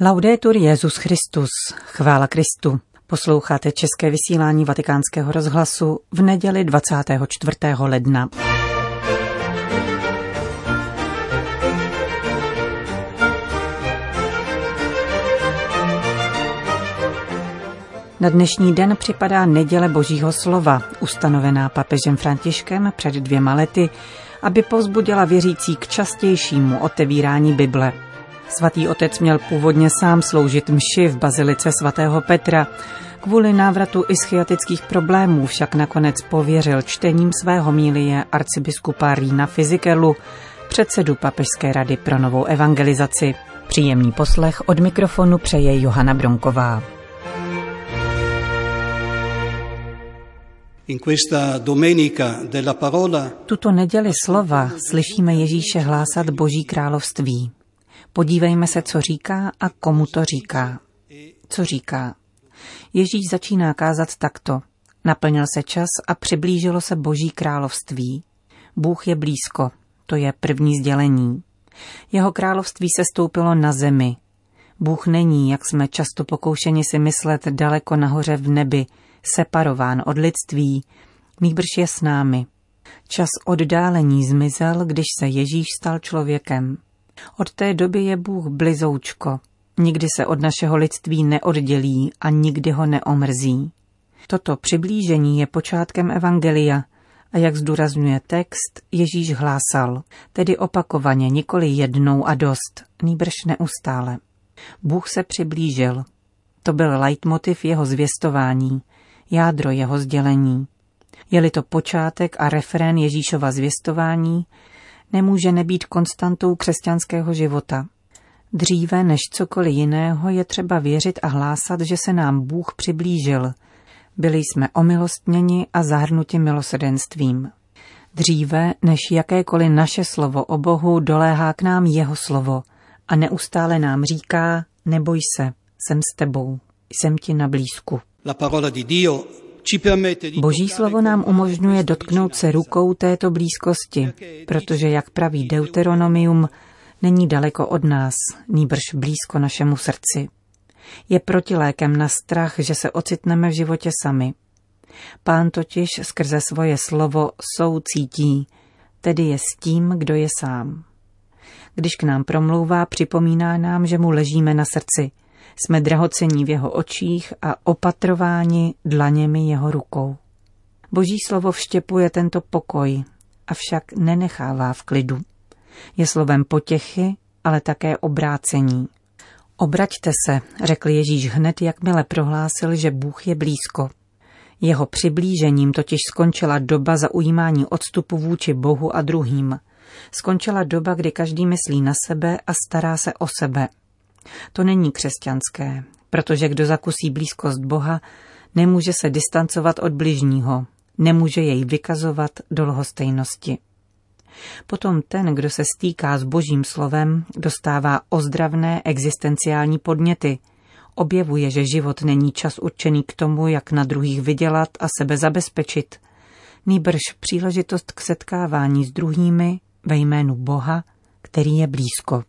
Laudetur Jezus Christus, chvála Kristu. Posloucháte české vysílání Vatikánského rozhlasu v neděli 24. ledna. Na dnešní den připadá neděle Božího slova, ustanovená papežem Františkem před dvěma lety, aby povzbudila věřící k častějšímu otevírání Bible. Svatý otec měl původně sám sloužit mši v bazilice svatého Petra. Kvůli návratu ischiatických problémů však nakonec pověřil čtením svého mílie arcibiskupa Rína Fizikelu, předsedu Papežské rady pro novou evangelizaci. Příjemný poslech od mikrofonu přeje Johana Bronková. Tuto neděli slova slyšíme Ježíše hlásat Boží království. Podívejme se, co říká a komu to říká. Co říká? Ježíš začíná kázat takto. Naplnil se čas a přiblížilo se Boží království. Bůh je blízko, to je první sdělení. Jeho království se stoupilo na zemi. Bůh není, jak jsme často pokoušeni si myslet, daleko nahoře v nebi, separován od lidství, nýbrž je s námi. Čas oddálení zmizel, když se Ježíš stal člověkem. Od té doby je Bůh blizoučko. Nikdy se od našeho lidství neoddělí a nikdy ho neomrzí. Toto přiblížení je počátkem Evangelia a jak zdůrazňuje text, Ježíš hlásal, tedy opakovaně, nikoli jednou a dost, nýbrž neustále. Bůh se přiblížil. To byl leitmotiv jeho zvěstování, jádro jeho sdělení. Je-li to počátek a refrén Ježíšova zvěstování, nemůže nebýt konstantou křesťanského života. Dříve než cokoliv jiného je třeba věřit a hlásat, že se nám Bůh přiblížil. Byli jsme omilostněni a zahrnuti milosrdenstvím. Dříve než jakékoliv naše slovo o Bohu doléhá k nám jeho slovo a neustále nám říká, neboj se, jsem s tebou, jsem ti na blízku. La parola di Dio Boží slovo nám umožňuje dotknout se rukou této blízkosti, protože, jak praví Deuteronomium, není daleko od nás, nýbrž blízko našemu srdci. Je protilékem na strach, že se ocitneme v životě sami. Pán totiž skrze svoje slovo soucítí, tedy je s tím, kdo je sám. Když k nám promlouvá, připomíná nám, že mu ležíme na srdci – jsme drahocení v jeho očích a opatrováni dlaněmi jeho rukou. Boží slovo vštěpuje tento pokoj, avšak nenechává v klidu. Je slovem potěchy, ale také obrácení. Obraťte se, řekl Ježíš hned, jakmile prohlásil, že Bůh je blízko. Jeho přiblížením totiž skončila doba zaujímání odstupu vůči Bohu a druhým. Skončila doba, kdy každý myslí na sebe a stará se o sebe. To není křesťanské, protože kdo zakusí blízkost Boha, nemůže se distancovat od bližního, nemůže jej vykazovat do lhostejnosti. Potom ten, kdo se stýká s božím slovem, dostává ozdravné existenciální podněty, objevuje, že život není čas určený k tomu, jak na druhých vydělat a sebe zabezpečit, nýbrž příležitost k setkávání s druhými ve jménu Boha, který je blízko.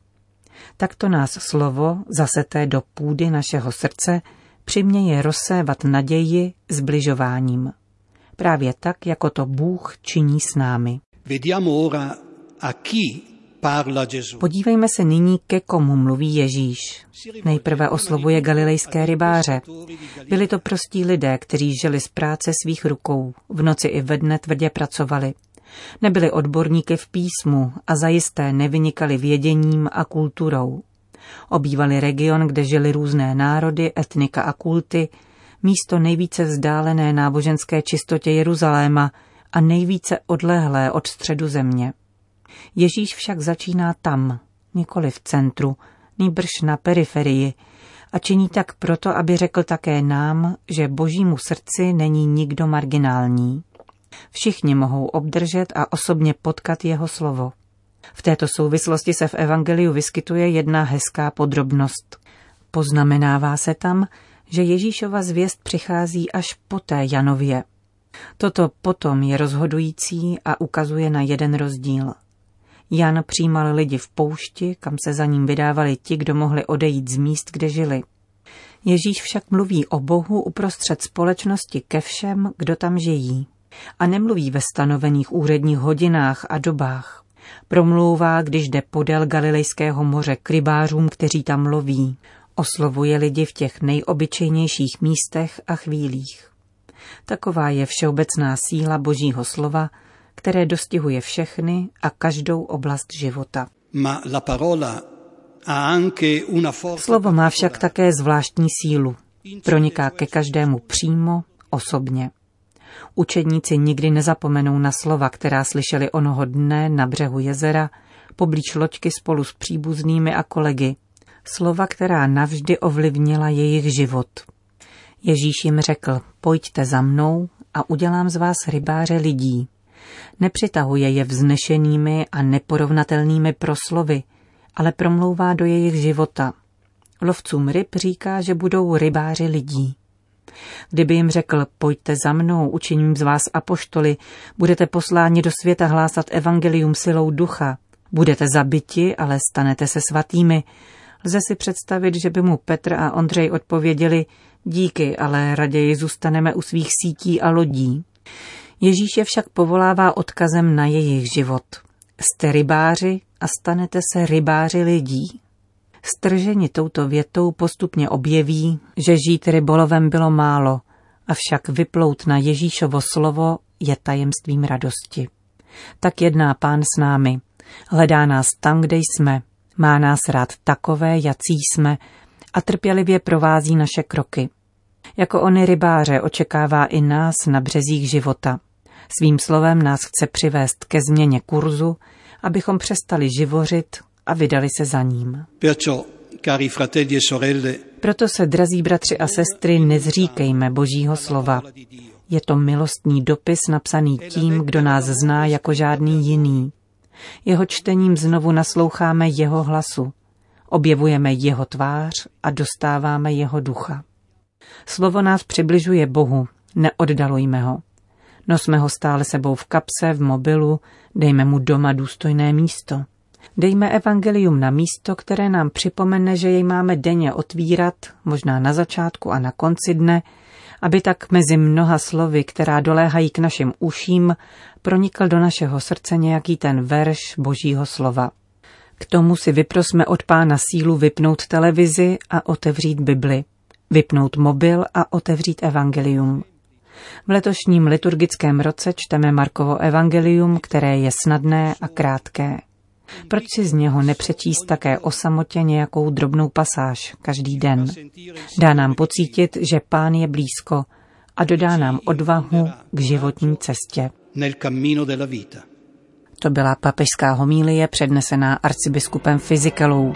Takto nás slovo, zaseté do půdy našeho srdce, přiměje rozsévat naději zbližováním. Právě tak, jako to Bůh činí s námi. Podívejme se nyní, ke komu mluví Ježíš. Nejprve oslovuje galilejské rybáře. Byli to prostí lidé, kteří žili z práce svých rukou. V noci i ve dne tvrdě pracovali. Nebyli odborníky v písmu a zajisté nevynikali věděním a kulturou. Obývali region, kde žili různé národy, etnika a kulty, místo nejvíce vzdálené náboženské čistotě Jeruzaléma a nejvíce odlehlé od středu země. Ježíš však začíná tam, nikoli v centru, nýbrž na periferii, a činí tak proto, aby řekl také nám, že božímu srdci není nikdo marginální. Všichni mohou obdržet a osobně potkat jeho slovo. V této souvislosti se v Evangeliu vyskytuje jedna hezká podrobnost. Poznamenává se tam, že Ježíšova zvěst přichází až poté Janově. Toto potom je rozhodující a ukazuje na jeden rozdíl. Jan přijímal lidi v poušti, kam se za ním vydávali ti, kdo mohli odejít z míst, kde žili. Ježíš však mluví o Bohu uprostřed společnosti ke všem, kdo tam žijí. A nemluví ve stanovených úředních hodinách a dobách. Promlouvá, když jde podél Galilejského moře k rybářům, kteří tam loví. Oslovuje lidi v těch nejobyčejnějších místech a chvílích. Taková je všeobecná síla Božího slova, které dostihuje všechny a každou oblast života. Slovo má však také zvláštní sílu. Proniká ke každému přímo, osobně. Učedníci nikdy nezapomenou na slova, která slyšeli onoho dne na břehu jezera, poblíž loďky spolu s příbuznými a kolegy. Slova, která navždy ovlivnila jejich život. Ježíš jim řekl, pojďte za mnou a udělám z vás rybáře lidí. Nepřitahuje je vznešenými a neporovnatelnými proslovy, ale promlouvá do jejich života. Lovcům ryb říká, že budou rybáři lidí. Kdyby jim řekl, pojďte za mnou, učiním z vás apoštoly, budete posláni do světa hlásat evangelium silou ducha, budete zabiti, ale stanete se svatými, lze si představit, že by mu Petr a Ondřej odpověděli, díky, ale raději zůstaneme u svých sítí a lodí. Ježíš je však povolává odkazem na jejich život. Jste rybáři a stanete se rybáři lidí. Strženi touto větou postupně objeví, že žít rybolovem bylo málo, avšak vyplout na Ježíšovo slovo je tajemstvím radosti. Tak jedná pán s námi. Hledá nás tam, kde jsme. Má nás rád takové, jací jsme a trpělivě provází naše kroky. Jako ony rybáře očekává i nás na březích života. Svým slovem nás chce přivést ke změně kurzu, abychom přestali živořit a vydali se za ním. E Proto se, drazí bratři a sestry, nezříkejme Božího slova. Je to milostný dopis napsaný tím, kdo nás zná jako žádný jiný. Jeho čtením znovu nasloucháme jeho hlasu. Objevujeme jeho tvář a dostáváme jeho ducha. Slovo nás přibližuje Bohu, neoddalujme ho. Nosme ho stále sebou v kapse, v mobilu, dejme mu doma důstojné místo. Dejme evangelium na místo, které nám připomene, že jej máme denně otvírat, možná na začátku a na konci dne, aby tak mezi mnoha slovy, která doléhají k našim uším, pronikl do našeho srdce nějaký ten verš Božího slova. K tomu si vyprosme od pána sílu vypnout televizi a otevřít Bibli, vypnout mobil a otevřít evangelium. V letošním liturgickém roce čteme Markovo evangelium, které je snadné a krátké. Proč si z něho nepřečíst také o samotě nějakou drobnou pasáž každý den? Dá nám pocítit, že pán je blízko a dodá nám odvahu k životní cestě. To byla papežská homílie přednesená arcibiskupem Fizikelou.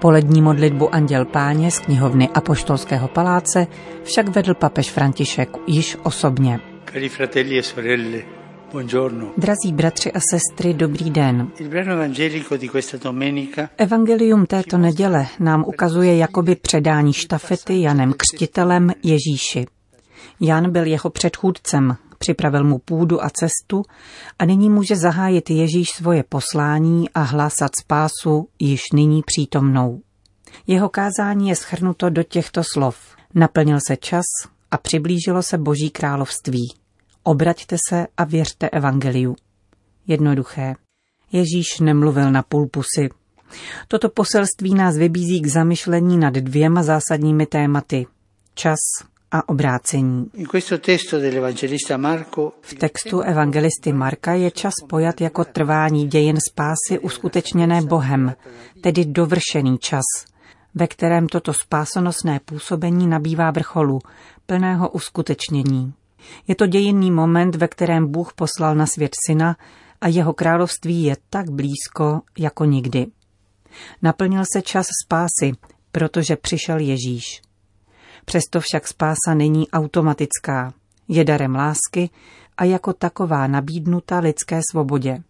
Polední modlitbu Anděl Páně z knihovny Apoštolského paláce však vedl papež František již osobně. E Drazí bratři a sestry, dobrý den. Evangelium této neděle nám ukazuje jakoby předání štafety Janem Křtitelem Ježíši. Jan byl jeho předchůdcem, připravil mu půdu a cestu a nyní může zahájit Ježíš svoje poslání a hlásat spásu již nyní přítomnou. Jeho kázání je schrnuto do těchto slov. Naplnil se čas a přiblížilo se Boží království. Obraťte se a věřte evangeliu. Jednoduché. Ježíš nemluvil na půl pusy. Toto poselství nás vybízí k zamyšlení nad dvěma zásadními tématy. Čas a obrácení. V textu evangelisty Marka je čas pojat jako trvání dějin spásy uskutečněné Bohem, tedy dovršený čas, ve kterém toto spásonosné působení nabývá vrcholu, plného uskutečnění. Je to dějinný moment, ve kterém Bůh poslal na svět syna a jeho království je tak blízko jako nikdy. Naplnil se čas spásy, protože přišel Ježíš. Přesto však spása není automatická, je darem lásky a jako taková nabídnuta lidské svobodě.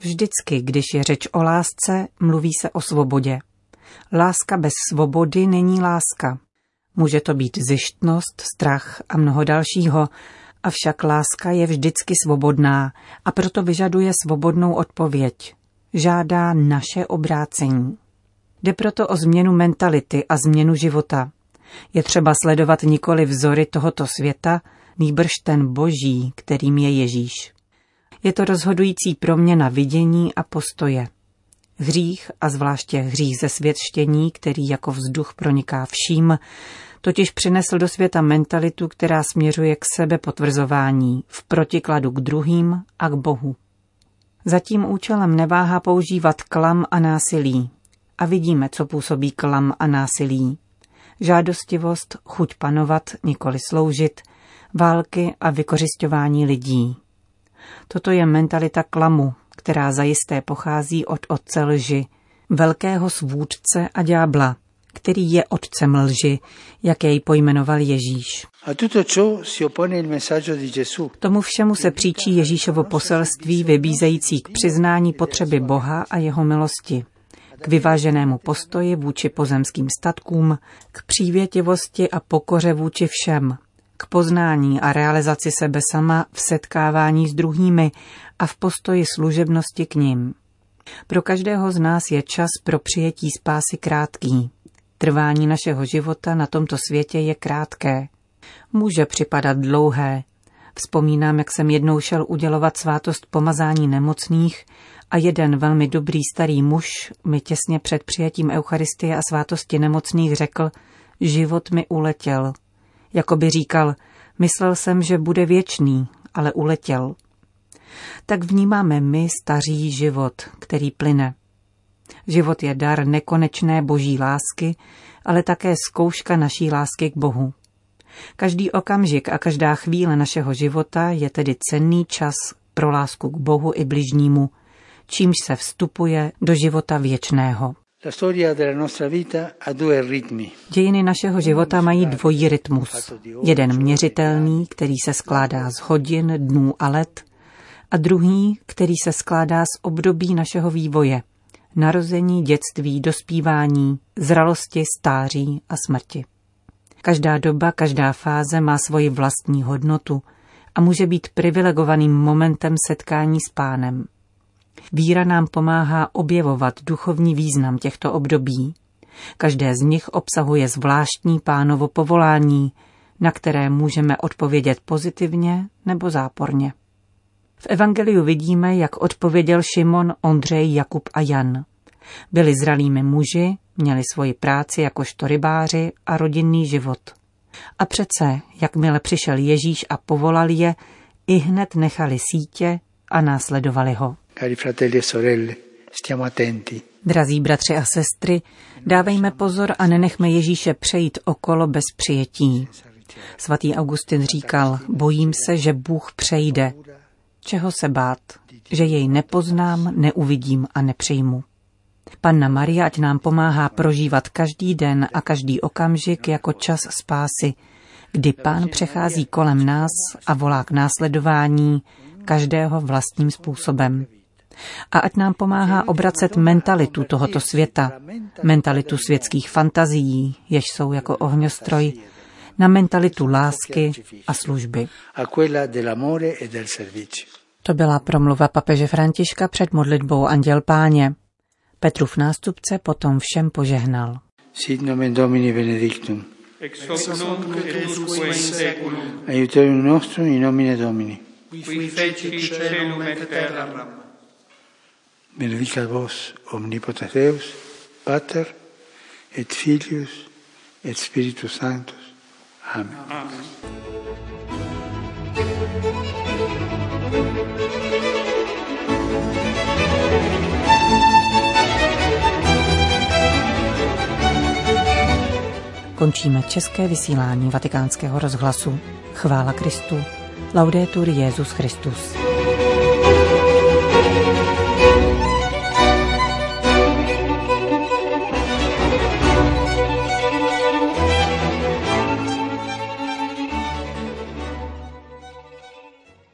Vždycky, když je řeč o lásce, mluví se o svobodě. Láska bez svobody není láska. Může to být zištnost, strach a mnoho dalšího, Avšak láska je vždycky svobodná a proto vyžaduje svobodnou odpověď. Žádá naše obrácení. Jde proto o změnu mentality a změnu života. Je třeba sledovat nikoli vzory tohoto světa, nýbrž ten boží, kterým je Ježíš. Je to rozhodující proměna vidění a postoje. Hřích, a zvláště hřích ze světštění, který jako vzduch proniká vším, totiž přinesl do světa mentalitu, která směřuje k sebe potvrzování, v protikladu k druhým a k Bohu. Za tím účelem neváhá používat klam a násilí. A vidíme, co působí klam a násilí. Žádostivost, chuť panovat, nikoli sloužit, války a vykořišťování lidí. Toto je mentalita klamu, která zajisté pochází od otce lži, velkého svůdce a ďábla, který je otcem lži, jak jej pojmenoval Ježíš. Tomu všemu se příčí Ježíšovo poselství vybízející k přiznání potřeby Boha a jeho milosti, k vyváženému postoji vůči pozemským statkům, k přívětivosti a pokoře vůči všem, k poznání a realizaci sebe sama v setkávání s druhými a v postoji služebnosti k ním. Pro každého z nás je čas pro přijetí spásy krátký. Trvání našeho života na tomto světě je krátké. Může připadat dlouhé. Vzpomínám, jak jsem jednou šel udělovat svátost pomazání nemocných a jeden velmi dobrý starý muž mi těsně před přijetím Eucharistie a svátosti nemocných řekl, život mi uletěl. Jako by říkal, myslel jsem, že bude věčný, ale uletěl. Tak vnímáme my staří život, který plyne. Život je dar nekonečné boží lásky, ale také zkouška naší lásky k Bohu. Každý okamžik a každá chvíle našeho života je tedy cenný čas pro lásku k Bohu i bližnímu, čímž se vstupuje do života věčného. Dějiny našeho života mají dvojí rytmus. Jeden měřitelný, který se skládá z hodin, dnů a let, a druhý, který se skládá z období našeho vývoje, narození, dětství, dospívání, zralosti, stáří a smrti. Každá doba, každá fáze má svoji vlastní hodnotu a může být privilegovaným momentem setkání s pánem. Víra nám pomáhá objevovat duchovní význam těchto období. Každé z nich obsahuje zvláštní pánovo povolání, na které můžeme odpovědět pozitivně nebo záporně. V Evangeliu vidíme, jak odpověděl Šimon, Ondřej, Jakub a Jan. Byli zralými muži, měli svoji práci jakožto rybáři a rodinný život. A přece, jakmile přišel Ježíš a povolal je, i hned nechali sítě a následovali ho. Cari fratelli e sorelle, stiamo attenti. Drazí bratři a sestry, dávejme pozor a nenechme Ježíše přejít okolo bez přijetí. Svatý Augustin říkal, bojím se, že Bůh přejde. Čeho se bát? Že jej nepoznám, neuvidím a nepřijmu. Panna Maria ať nám pomáhá prožívat každý den a každý okamžik jako čas spásy, kdy Pán přechází kolem nás a volá k následování každého vlastním způsobem. A ať nám pomáhá obracet mentalitu tohoto světa, mentalitu světských fantazií, jež jsou jako ohňostroj, na mentalitu lásky a služby. To byla promluva papeže Františka před modlitbou Anděl Páně. Petrův nástupce potom všem požehnal. Sit nomen Domini benedictum. Ex hoc nunc et usque in seculum. Aiuterium nostrum in nomine Domini. Qui feci celum et terram. Benedicat vos omnipotens Deus, Pater et Filius et Spiritus Sanctus. Amen. Končíme české vysílání vatikánského rozhlasu. Chvála Kristu. Laudetur Jezus Christus.